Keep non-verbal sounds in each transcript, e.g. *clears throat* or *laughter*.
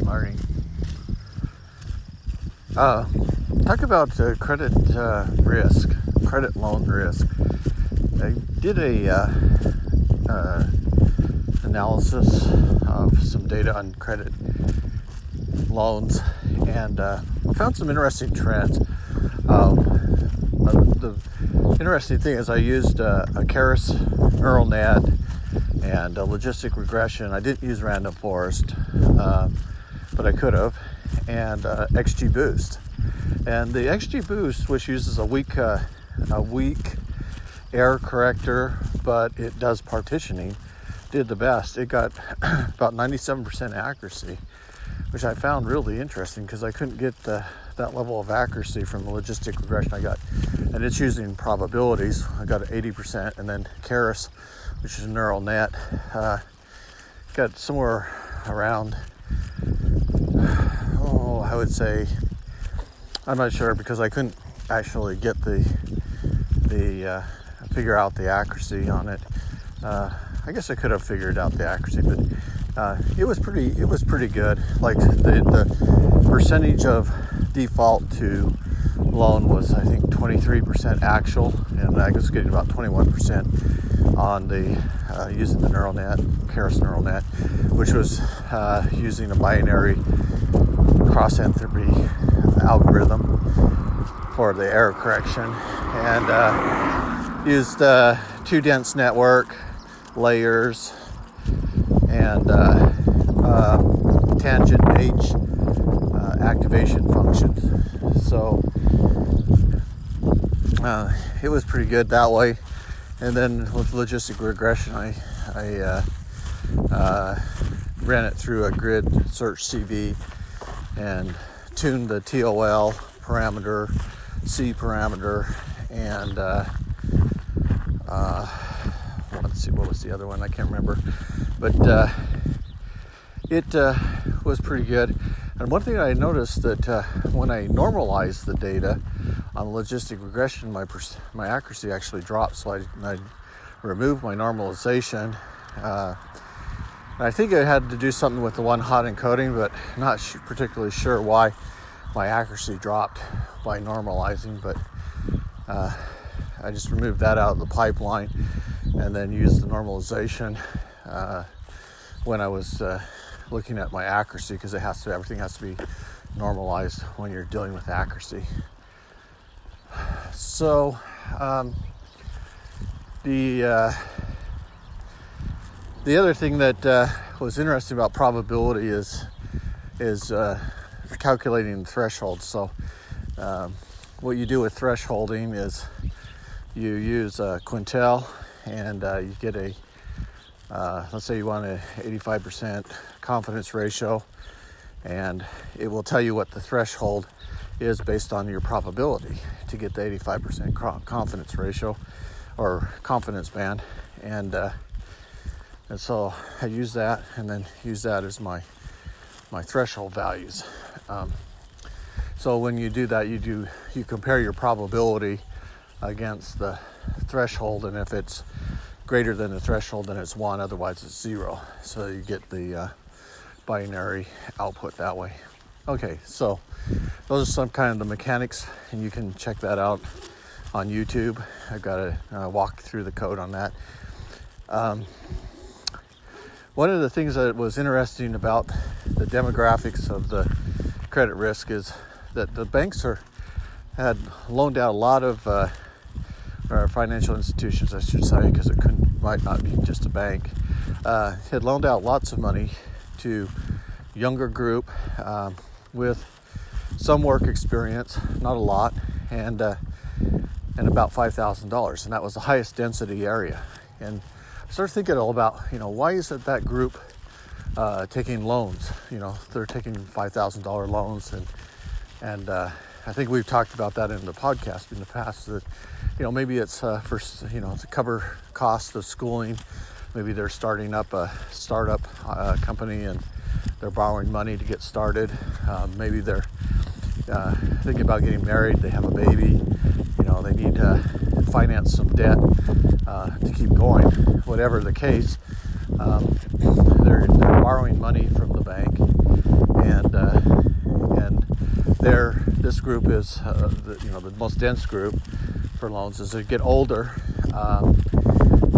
learning. Uh, talk about uh, credit uh, risk, credit loan risk. I did a uh, uh, analysis of some data on credit loans, and uh, I found some interesting trends. Um, the interesting thing is I used a Keras neural net and a logistic regression. I didn't use random forest, but I could have, and uh, XGBoost. And the XGBoost, which uses a weak, uh, a weak error corrector, but it does partitioning, did the best. It got *clears throat* about 97% accuracy, which I found really interesting because I couldn't get the, that level of accuracy from the logistic regression I got. And it's using probabilities. I got 80%, and then Keras which is a neural net, uh, got somewhere around, I would say, I'm not sure because I couldn't actually get the the uh, figure out the accuracy on it. Uh, I guess I could have figured out the accuracy, but uh, it was pretty it was pretty good. Like the the percentage of default to loan was I think 23% actual, and I was getting about 21% on the uh, using the neural net, Keras neural net, which was uh, using a binary cross entropy algorithm for the error correction, and uh, used uh, two dense network layers and uh, uh, tangent H activation functions. So uh, it was pretty good that way. And then with logistic regression, I, I uh, uh, ran it through a grid search CV and tune the TOL parameter, C parameter, and uh, uh, let's see what was the other one I can't remember, but uh, it was pretty good. And one thing I noticed that uh, when I normalized the data on logistic regression, my pers- my accuracy actually dropped. So I, I removed my normalization. Uh, I think it had to do something with the one hot encoding, but not particularly sure why my accuracy dropped by normalizing. But uh, I just removed that out of the pipeline and then used the normalization uh, when I was uh, looking at my accuracy because it has to everything has to be normalized when you're dealing with accuracy. So um, the uh, the other thing that uh, was interesting about probability is is uh, calculating thresholds. So um, what you do with thresholding is you use a quintile and uh, you get a uh, let's say you want a 85% confidence ratio, and it will tell you what the threshold is based on your probability to get the 85% confidence ratio or confidence band. And uh, and so I use that, and then use that as my my threshold values. Um, so when you do that, you do you compare your probability against the threshold, and if it's greater than the threshold, then it's one, otherwise it's zero. So you get the uh, binary output that way. Okay, so those are some kind of the mechanics, and you can check that out on YouTube. I've got to uh, walk through the code on that. Um, one of the things that was interesting about the demographics of the credit risk is that the banks are had loaned out a lot of uh, or financial institutions, I should say, because it might not be just a bank, uh, had loaned out lots of money to younger group um, with some work experience, not a lot, and uh, and about five thousand dollars, and that was the highest density area. And I started thinking all about, you know, why is it that group uh, taking loans? You know, they're taking five thousand dollar loans, and and uh, I think we've talked about that in the podcast in the past. That you know maybe it's uh, for you know to cover costs of schooling. Maybe they're starting up a startup uh, company and they're borrowing money to get started. Um, maybe they're uh, thinking about getting married. They have a baby. You know they need to finance some debt uh, to keep going, whatever the case. Um, they're, they're, borrowing money from the bank, and uh, and they're, this group is uh, the, you know the most dense group for loans as they get older. Um,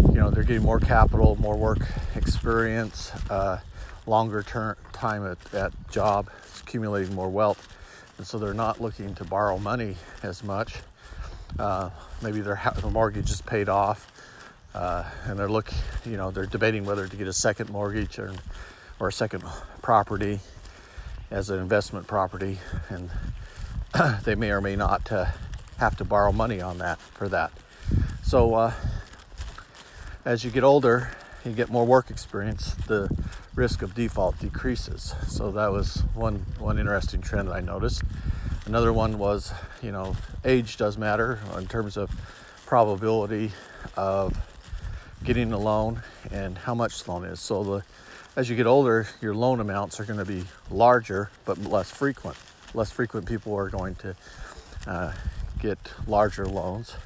you know they're getting more capital, more work experience, uh, longer term time at, at job, accumulating more wealth, and so they're not looking to borrow money as much. Uh, maybe their, mortgage is paid off, uh, and they're look, you know, they're debating whether to get a second mortgage or, or a second property as an investment property, and *clears throat* they may or may not uh, have to borrow money on that for that. So uh, as you get older, you get more work experience. The risk of default decreases. So that was one one interesting trend I noticed. Another one was, you know, age does matter in terms of probability of getting a loan and how much the loan is. So the as you get older, your loan amounts are going to be larger but less frequent. Less frequent people are going to uh, get larger loans,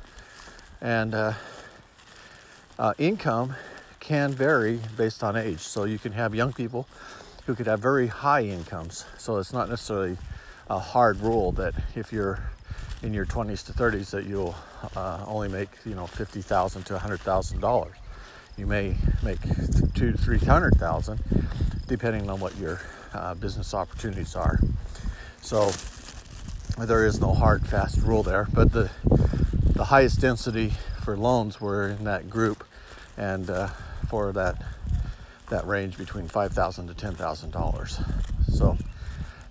and uh, uh, income can vary based on age. So you can have young people who could have very high incomes. So it's not necessarily a hard rule that if you're in your 20s to 30s that you'll uh, only make you know 50,000 to 100,000 dollars. You may make two to three hundred thousand, depending on what your uh, business opportunities are. So there is no hard fast rule there, but the the highest density for loans were in that group, and uh, for that that range between five thousand to ten thousand dollars. So,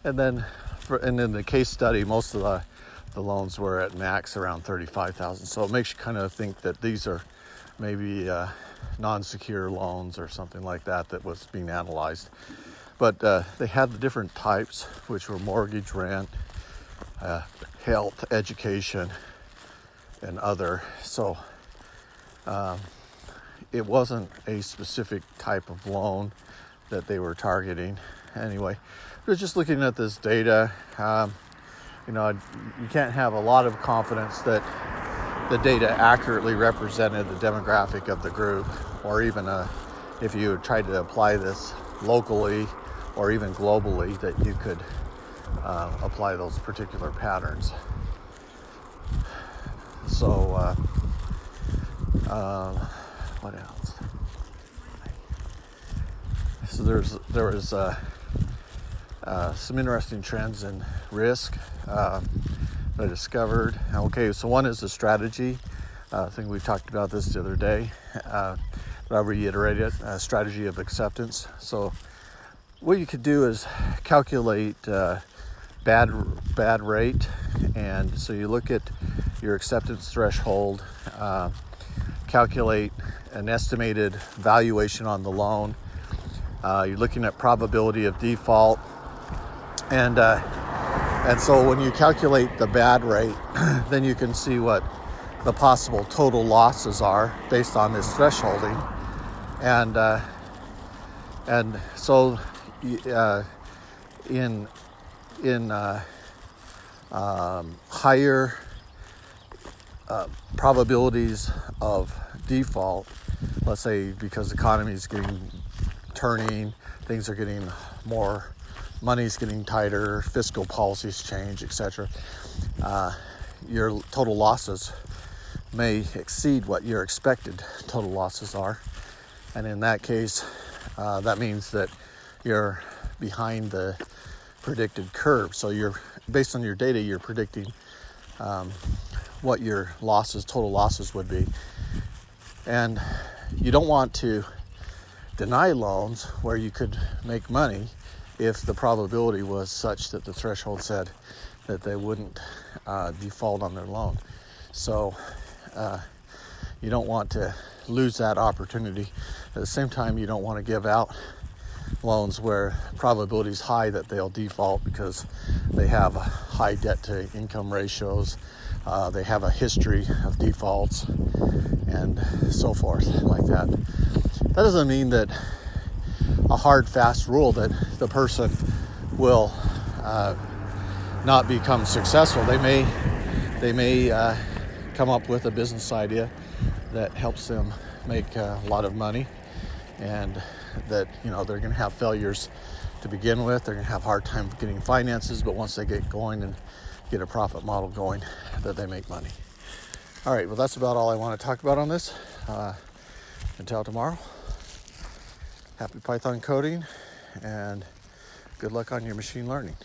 and then for, and in the case study, most of the the loans were at max around thirty five thousand. So it makes you kind of think that these are maybe uh, non-secure loans or something like that that was being analyzed. But uh, they had the different types, which were mortgage, rent, uh, health, education, and other. So um, it wasn't a specific type of loan that they were targeting. Anyway, just looking at this data. Um, you know, you can't have a lot of confidence that the data accurately represented the demographic of the group, or even uh, if you tried to apply this locally or even globally, that you could uh, apply those particular patterns. So, uh, uh, what else? So there's there was uh, uh, some interesting trends in risk. That I discovered. Okay, so one is the strategy. Uh, I think we talked about this the other day, uh, but I'll reiterate it a strategy of acceptance. So, what you could do is calculate uh, bad, bad rate, and so you look at your acceptance threshold, uh, calculate an estimated valuation on the loan. Uh, you're looking at probability of default, and uh, and so when you calculate the bad rate, *clears throat* then you can see what the possible total losses are based on this thresholding. And uh, and so uh, in in uh, um, higher uh, probabilities of default, let's say because the economy is getting turning, things are getting more money's getting tighter, fiscal policies change, etc., uh, your total losses may exceed what your expected total losses are. And in that case, uh, that means that you're behind the predicted curve. So you're based on your data, you're predicting um, what your losses, total losses would be. And you don't want to deny loans where you could make money if the probability was such that the threshold said that they wouldn't uh, default on their loan. So uh, you don't want to lose that opportunity. At the same time, you don't want to give out loans where probability is high that they'll default because they have high debt to income ratios, uh, they have a history of defaults, and so forth, like that. That doesn't mean that a hard, fast rule that the person will uh, not become successful. They may, they may uh, come up with a business idea that helps them make uh, a lot of money, and that you know they're going to have failures to begin with. They're going to have a hard time getting finances, but once they get going and get a profit model going, that they make money. All right, well, that's about all I want to talk about on this. Uh, until tomorrow happy Python coding, and good luck on your machine learning.